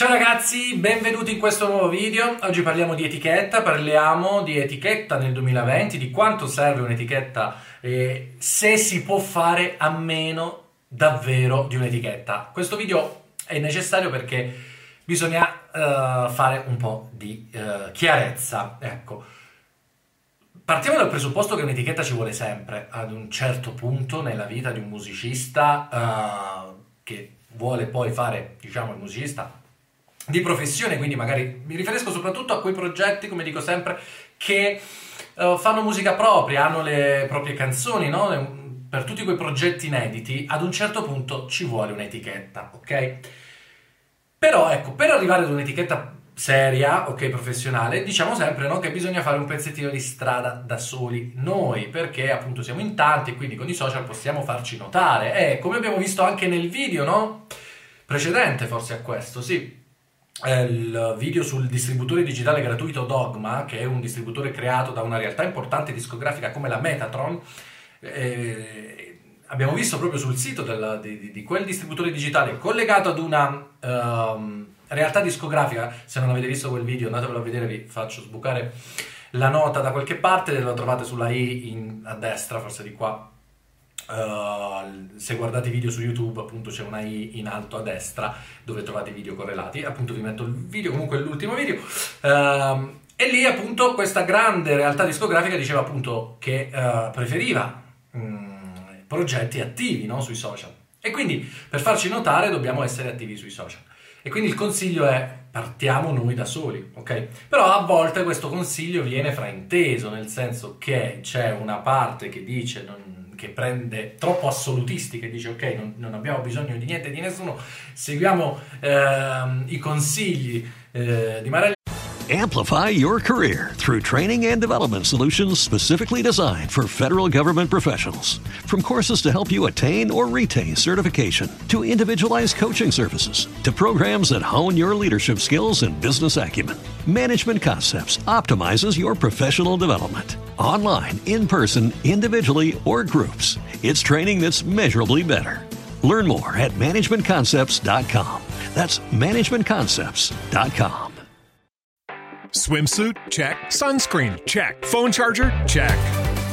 Ciao ragazzi, benvenuti in questo nuovo video. Oggi parliamo di etichetta, parliamo di etichetta nel 2020, di quanto serve un'etichetta e se si può fare a meno davvero di un'etichetta. Questo video è necessario perché bisogna uh, fare un po' di uh, chiarezza. Ecco. Partiamo dal presupposto che un'etichetta ci vuole sempre ad un certo punto nella vita di un musicista uh, che vuole poi fare, diciamo, il musicista di professione, quindi magari mi riferisco soprattutto a quei progetti, come dico sempre, che uh, fanno musica propria, hanno le proprie canzoni, no? Per tutti quei progetti inediti, ad un certo punto ci vuole un'etichetta, ok? Però ecco, per arrivare ad un'etichetta seria, ok, professionale, diciamo sempre no, che bisogna fare un pezzettino di strada da soli noi, perché appunto siamo in tanti e quindi con i social possiamo farci notare. E come abbiamo visto anche nel video, no? Precedente forse a questo, sì, il video sul distributore digitale gratuito Dogma, che è un distributore creato da una realtà importante discografica come la Metatron. Eh, abbiamo visto proprio sul sito del, di, di, quel distributore digitale collegato ad una um, realtà discografica. Se non avete visto quel video, andatevelo a vedere, vi faccio sbucare la nota da qualche parte, lo trovate sulla i in, a destra, forse di qua Uh, se guardate i video su YouTube, appunto c'è una I in alto a destra dove trovate i video correlati. Appunto, vi metto il video, comunque l'ultimo video. Uh, e lì, appunto, questa grande realtà discografica diceva appunto che uh, preferiva um, progetti attivi no? sui social. E quindi per farci notare dobbiamo essere attivi sui social. E quindi il consiglio è partiamo noi da soli, ok? Però a volte questo consiglio viene frainteso, nel senso che c'è una parte che dice non, che prende troppo assolutisti, che dice ok, non, non abbiamo bisogno di niente, di nessuno, seguiamo ehm, i consigli eh, di Marelli. Amplify your career through training and development solutions specifically designed for federal government professionals. From courses to help you attain or retain certification, to individualized coaching services, to programs that hone your leadership skills and business acumen, Management Concepts optimizes your professional development. Online, in person, individually, or groups, it's training that's measurably better. Learn more at managementconcepts.com. That's managementconcepts.com. Swimsuit? Check. Sunscreen? Check. Phone charger? Check.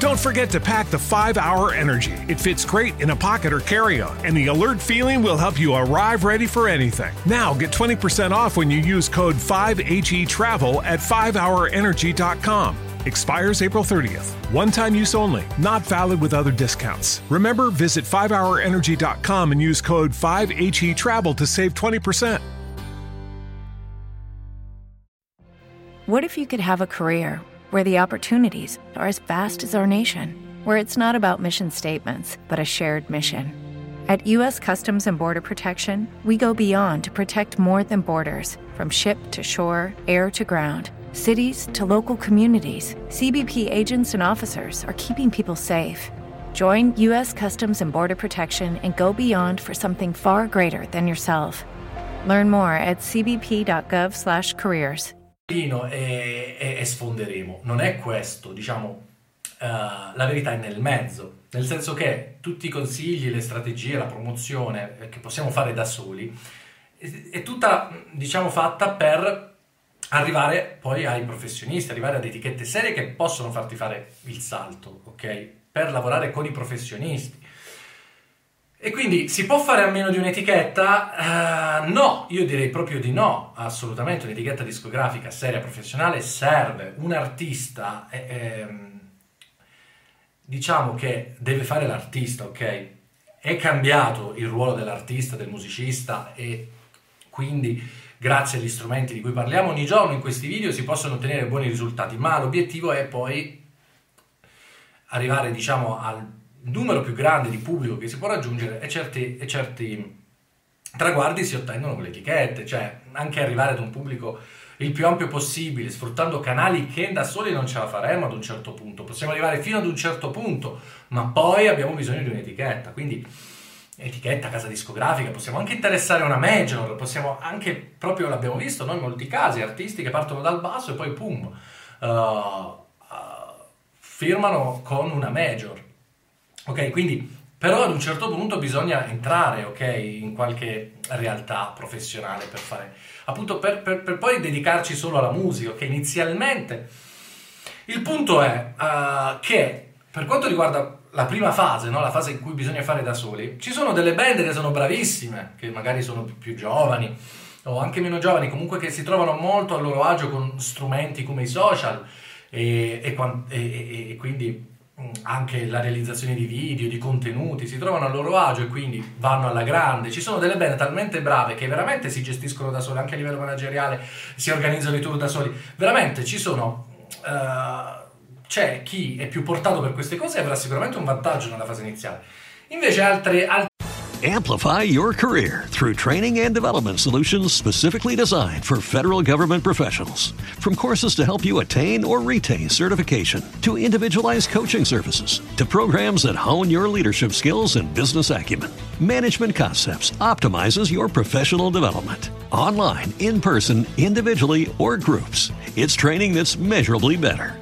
Don't forget to pack the 5 Hour Energy. It fits great in a pocket or carry on, and the alert feeling will help you arrive ready for anything. Now get 20% off when you use code 5HE Travel at 5hourenergy.com. Expires April 30th. One time use only, not valid with other discounts. Remember, visit 5hourenergy.com and use code 5HE Travel to save 20%. What if you could have a career where the opportunities are as vast as our nation, where it's not about mission statements, but a shared mission? At U.S. Customs and Border Protection, we go beyond to protect more than borders from ship to shore, air to ground, cities to local communities. CBP agents and officers are keeping people safe. Join U.S. Customs and Border Protection and go beyond for something far greater than yourself. Learn more at cbp.gov/careers. E, e, e, sfonderemo. Non è questo, diciamo, uh, la verità è nel mezzo, nel senso che tutti i consigli, le strategie, la promozione che possiamo fare da soli è tutta, diciamo, fatta per arrivare poi ai professionisti, arrivare ad etichette serie che possono farti fare il salto, ok? Per lavorare con i professionisti. E quindi si può fare a meno di un'etichetta? Uh, no, io direi proprio di no, assolutamente un'etichetta discografica seria, professionale serve. Un artista, eh, eh, diciamo che deve fare l'artista, ok? È cambiato il ruolo dell'artista, del musicista e quindi grazie agli strumenti di cui parliamo ogni giorno in questi video si possono ottenere buoni risultati, ma l'obiettivo è poi arrivare diciamo al numero più grande di pubblico che si può raggiungere e certi, e certi traguardi si ottengono con le etichette, cioè anche arrivare ad un pubblico il più ampio possibile, sfruttando canali che da soli non ce la faremo ad un certo punto. Possiamo arrivare fino ad un certo punto, ma poi abbiamo bisogno di un'etichetta. Quindi etichetta, casa discografica, possiamo anche interessare una major, possiamo anche, proprio l'abbiamo visto, noi in molti casi, artisti che partono dal basso e poi pum, uh, uh, firmano con una major. Ok, quindi però ad un certo punto bisogna entrare, ok, in qualche realtà professionale per fare, appunto per, per, per poi dedicarci solo alla musica, ok? Inizialmente il punto è uh, che per quanto riguarda la prima fase, no? la fase in cui bisogna fare da soli, ci sono delle band che sono bravissime, che magari sono più, più giovani o anche meno giovani, comunque che si trovano molto a loro agio con strumenti come i social e, e, e, e quindi anche la realizzazione di video, di contenuti, si trovano a loro agio e quindi vanno alla grande. Ci sono delle band talmente brave che veramente si gestiscono da sole, anche a livello manageriale, si organizzano i tour da soli. Veramente ci sono. Uh, c'è chi è più portato per queste cose e avrà sicuramente un vantaggio nella fase iniziale. Invece altre, altre Amplify your career through training and development solutions specifically designed for federal government professionals. From courses to help you attain or retain certification, to individualized coaching services, to programs that hone your leadership skills and business acumen, Management Concepts optimizes your professional development. Online, in person, individually, or groups, it's training that's measurably better.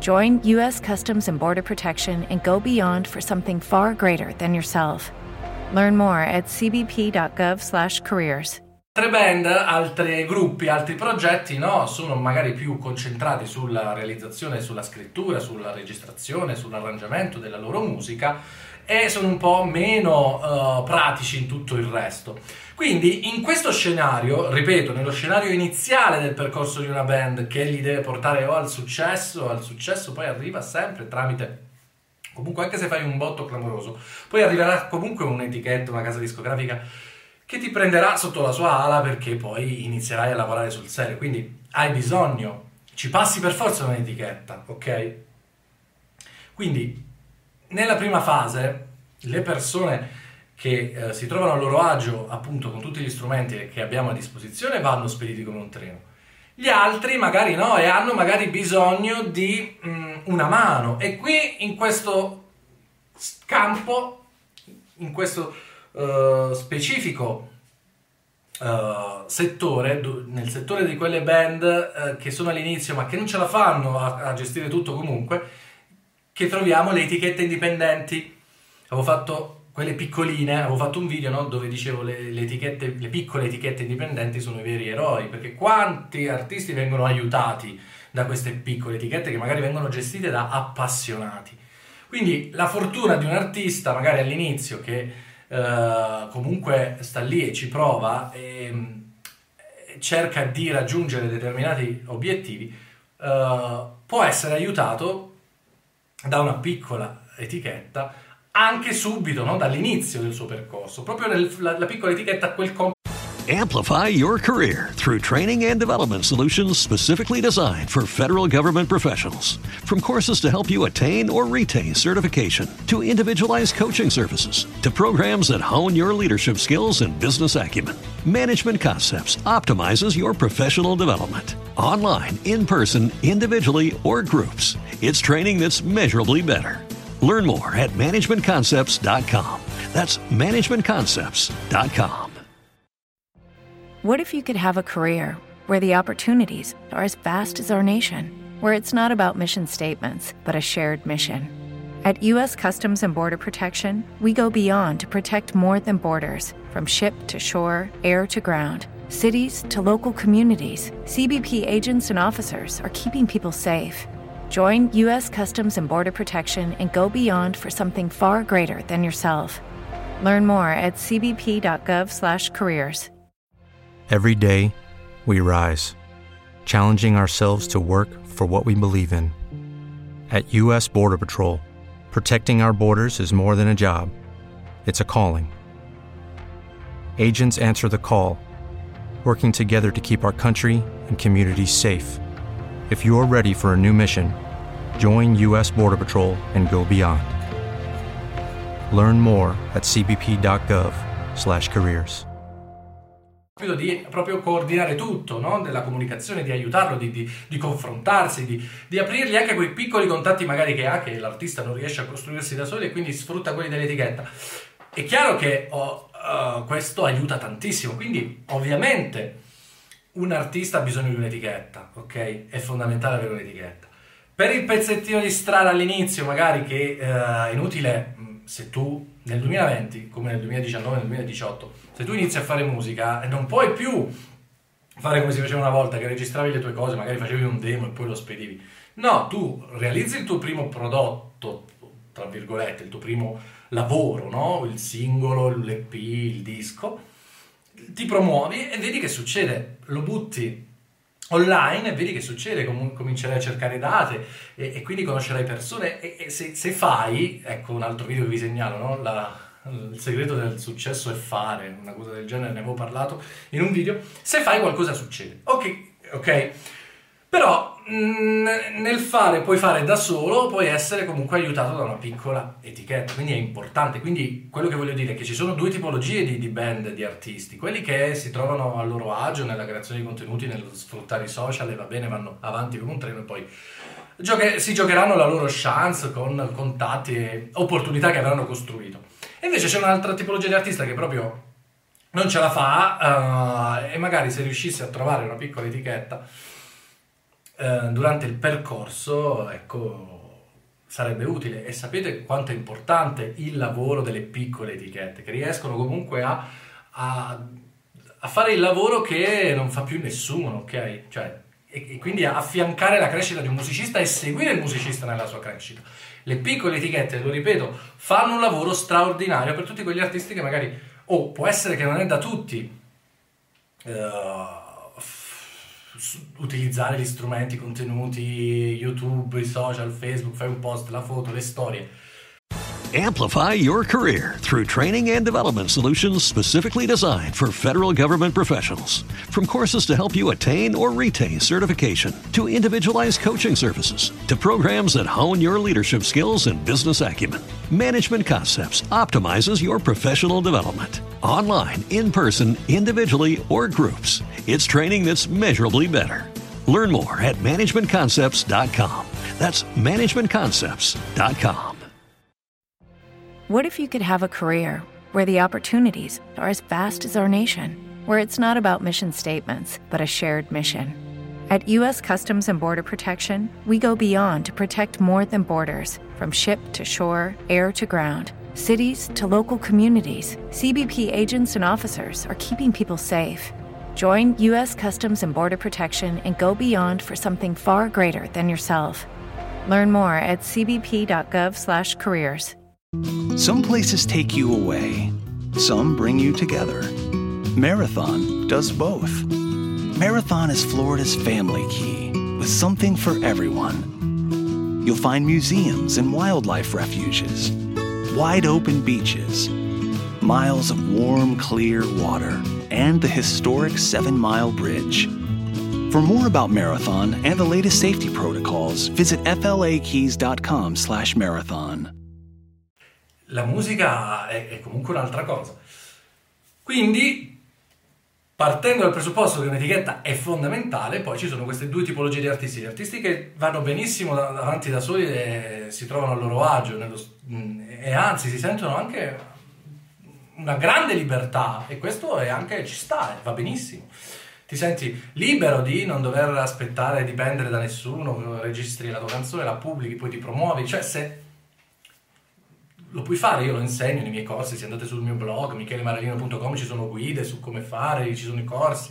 Join U.S. Customs and Border Protection and go beyond for something far greater than yourself. Learn more at cbp.gov/careers. Altre band, altri gruppi, altri progetti no, sono magari più concentrati sulla realizzazione, sulla scrittura, sulla registrazione, sull'arrangiamento della loro musica e sono un po' meno uh, pratici in tutto il resto. Quindi in questo scenario, ripeto, nello scenario iniziale del percorso di una band che li deve portare o al successo, al successo poi arriva sempre tramite comunque anche se fai un botto clamoroso, poi arriverà comunque un'etichetta, una casa discografica che ti prenderà sotto la sua ala perché poi inizierai a lavorare sul serio. Quindi hai bisogno, ci passi per forza un'etichetta, ok? Quindi nella prima fase le persone che eh, si trovano a loro agio appunto con tutti gli strumenti che abbiamo a disposizione vanno spediti come un treno. Gli altri magari no e hanno magari bisogno di mh, mm, una mano e qui in questo campo, in questo uh, specifico uh, settore, nel settore di quelle band uh, che sono all'inizio ma che non ce la fanno a, a, gestire tutto comunque, che troviamo le etichette indipendenti. Avevo fatto quelle piccoline, avevo fatto un video no, dove dicevo le, le, etichette, le piccole etichette indipendenti sono i veri eroi, perché quanti artisti vengono aiutati da queste piccole etichette che magari vengono gestite da appassionati. Quindi la fortuna di un artista, magari all'inizio, che eh, comunque sta lì e ci prova e cerca di raggiungere determinati obiettivi, eh, può essere aiutato da una piccola etichetta anche subito, no? dall'inizio del suo percorso, proprio nella piccola etichetta quel compito Amplify your career through training and development solutions specifically designed for federal government professionals. From courses to help you attain or retain certification, to individualized coaching services, to programs that hone your leadership skills and business acumen, Management Concepts optimizes your professional development. Online, in person, individually, or groups, it's training that's measurably better. Learn more at managementconcepts.com. That's managementconcepts.com. What if you could have a career where the opportunities are as vast as our nation, where it's not about mission statements, but a shared mission? At U.S. Customs and Border Protection, we go beyond to protect more than borders from ship to shore, air to ground, cities to local communities. CBP agents and officers are keeping people safe. Join U.S. Customs and Border Protection and go beyond for something far greater than yourself. Learn more at cbp.gov/careers. Every day, we rise, challenging ourselves to work for what we believe in. At U.S. Border Patrol, protecting our borders is more than a job, it's a calling. Agents answer the call, working together to keep our country and communities safe. If you're ready for a new mission, join U.S. Border Patrol and go beyond. Learn more at cbp.gov/careers. di proprio coordinare tutto, no? della comunicazione, di aiutarlo, di, di, di confrontarsi, di, di, aprirgli anche quei piccoli contatti magari che ha, che l'artista non riesce a costruirsi da solo e quindi sfrutta quelli dell'etichetta. È chiaro che oh, uh, questo aiuta tantissimo, quindi ovviamente un artista ha bisogno di un'etichetta, ok? È fondamentale avere un'etichetta. Per il pezzettino di strada all'inizio, magari che uh, è inutile se tu nel 2020, come nel 2019 nel 2018, se tu inizi a fare musica non puoi più fare come si faceva una volta, che registravi le tue cose, magari facevi un demo e poi lo spedivi. No, tu realizzi il tuo primo prodotto, tra virgolette, il tuo primo lavoro, no? il singolo, l'EP, il disco, ti promuovi e vedi che succede, lo butti online e vedi che succede, com- comincerai a cercare date e, e quindi conoscerai persone e, e se, se, fai, ecco un altro video che vi segnalo, no? La, il segreto del successo è fare, una cosa del genere, ne avevo parlato in un video, se fai qualcosa succede. Ok, ok. Però mm, nel fare, puoi fare da solo, puoi essere comunque aiutato da una piccola etichetta, quindi è importante. Quindi quello che voglio dire è che ci sono due tipologie di, di band, di artisti, quelli che si trovano a loro agio nella creazione di contenuti, nello sfruttare i social e va bene, vanno avanti come un treno e poi gioche- si giocheranno la loro chance con contatti e opportunità che avranno costruito. E invece c'è un'altra tipologia di artista che proprio non ce la fa uh, e magari se riuscisse a trovare una piccola etichetta eh, durante il percorso, ecco, sarebbe utile. E sapete quanto è importante il lavoro delle piccole etichette, che riescono comunque a, a, a fare il lavoro che non fa più nessuno, ok? Cioè, e, e quindi affiancare la crescita di un musicista e seguire il musicista nella sua crescita. Le piccole etichette, lo ripeto, fanno un lavoro straordinario per tutti quegli artisti che magari, o oh, può essere che non è da tutti, uh, utilizzare gli strumenti, i contenuti, YouTube, i social, Facebook, fai un post, la foto, le storie. Amplify your career through training and development solutions specifically designed for federal government professionals. From courses to help you attain or retain certification, to individualized coaching services, to programs that hone your leadership skills and business acumen, Management Concepts optimizes your professional development. Online, in person, individually, or groups, it's training that's measurably better. Learn more at managementconcepts.com. That's managementconcepts.com. What if you could have a career where the opportunities are as vast as our nation, where it's not about mission statements, but a shared mission? At U.S. Customs and Border Protection, we go beyond to protect more than borders from ship to shore, air to ground, cities to local communities. CBP agents and officers are keeping people safe. Join U.S. Customs and Border Protection and go beyond for something far greater than yourself. Learn more at cbp.gov/careers. Some places take you away, some bring you together. Marathon does both. Marathon is Florida's family key with something for everyone. You'll find museums and wildlife refuges, wide open beaches, miles of warm, clear water, and the historic Seven Mile Bridge. For more about Marathon and the latest safety protocols, visit flakeys.com/marathon. la musica è, è comunque un'altra cosa. Quindi, partendo dal presupposto che un'etichetta è fondamentale, poi ci sono queste due tipologie di artisti. Gli artisti che vanno benissimo davanti da soli e si trovano a loro agio nello, e anzi si sentono anche una grande libertà e questo è anche, ci sta, va benissimo. Ti senti libero di non dover aspettare, dipendere da nessuno, registri la tua canzone, la pubblichi, poi ti promuovi, cioè se lo puoi fare, io lo insegno nei miei corsi, se andate sul mio blog michelemaralino.com ci sono guide su come fare, ci sono i corsi.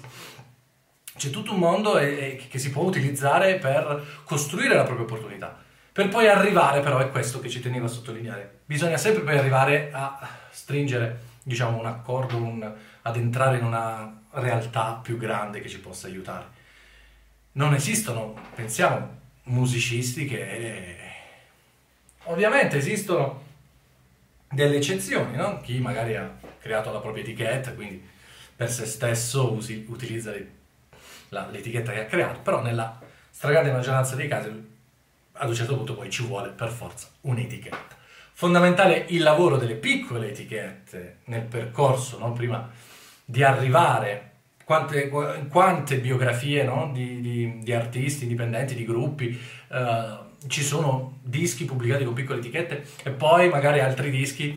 C'è tutto un mondo e, e, che si può utilizzare per costruire la propria opportunità. Per poi arrivare, però, è questo che ci tenevo a sottolineare. Bisogna sempre poi arrivare a stringere, diciamo, un accordo, un, ad entrare in una realtà più grande che ci possa aiutare. Non esistono, pensiamo, musicisti che... Ovviamente esistono delle eccezioni, no? Chi magari ha creato la propria etichetta, quindi per se stesso usi, utilizza le, la, l'etichetta che ha creato, però nella stragrande maggioranza dei casi ad un certo punto poi ci vuole per forza un'etichetta. Fondamentale il lavoro delle piccole etichette nel percorso, no? prima di arrivare, quante, quante biografie no? di, di, di, artisti indipendenti, di gruppi, uh, ci sono dischi pubblicati con piccole etichette e poi magari altri dischi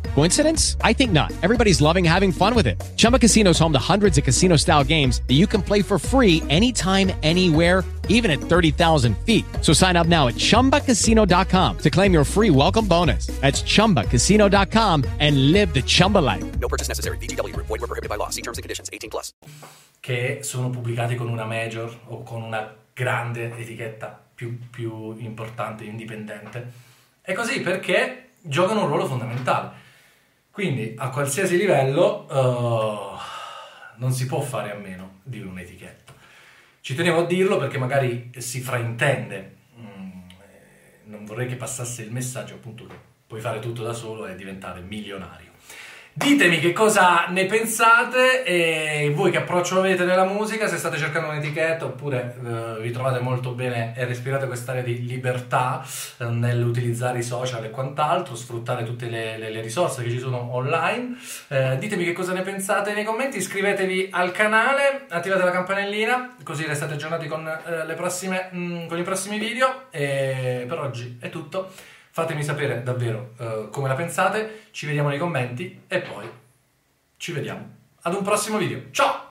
Coincidence? I think not. Everybody's loving having fun with it. Chumba Casino is home to hundreds of casino-style games that you can play for free anytime, anywhere, even at 30,000 feet. So sign up now at ChumbaCasino.com to claim your free welcome bonus. That's ChumbaCasino.com and live the Chumba life. No purchase necessary. VGW. Void were prohibited by law. See terms and conditions. 18 plus. Che sono pubblicati con una major o con una grande etichetta più, più importante, indipendente. È così perché giocano un ruolo fondamentale. Quindi a qualsiasi livello uh, non si può fare a meno di un'etichetta. Ci tenevo a dirlo perché magari si fraintende. Mm, eh, non vorrei che passasse il messaggio appunto che puoi fare tutto da solo e diventare milionario. Ditemi che cosa ne pensate e voi che approccio avete nella musica, se state cercando un'etichetta oppure eh, vi trovate molto bene e respirate quest'area di libertà eh, nell'utilizzare i social e quant'altro, sfruttare tutte le, le, le risorse che ci sono online. Eh, ditemi che cosa ne pensate nei commenti, iscrivetevi al canale, attivate la campanellina così restate aggiornati con, eh, prossime, mh, mm, con i prossimi video e per oggi è tutto. Fatemi sapere davvero uh, come la pensate, ci vediamo nei commenti e poi ci vediamo ad un prossimo video. Ciao!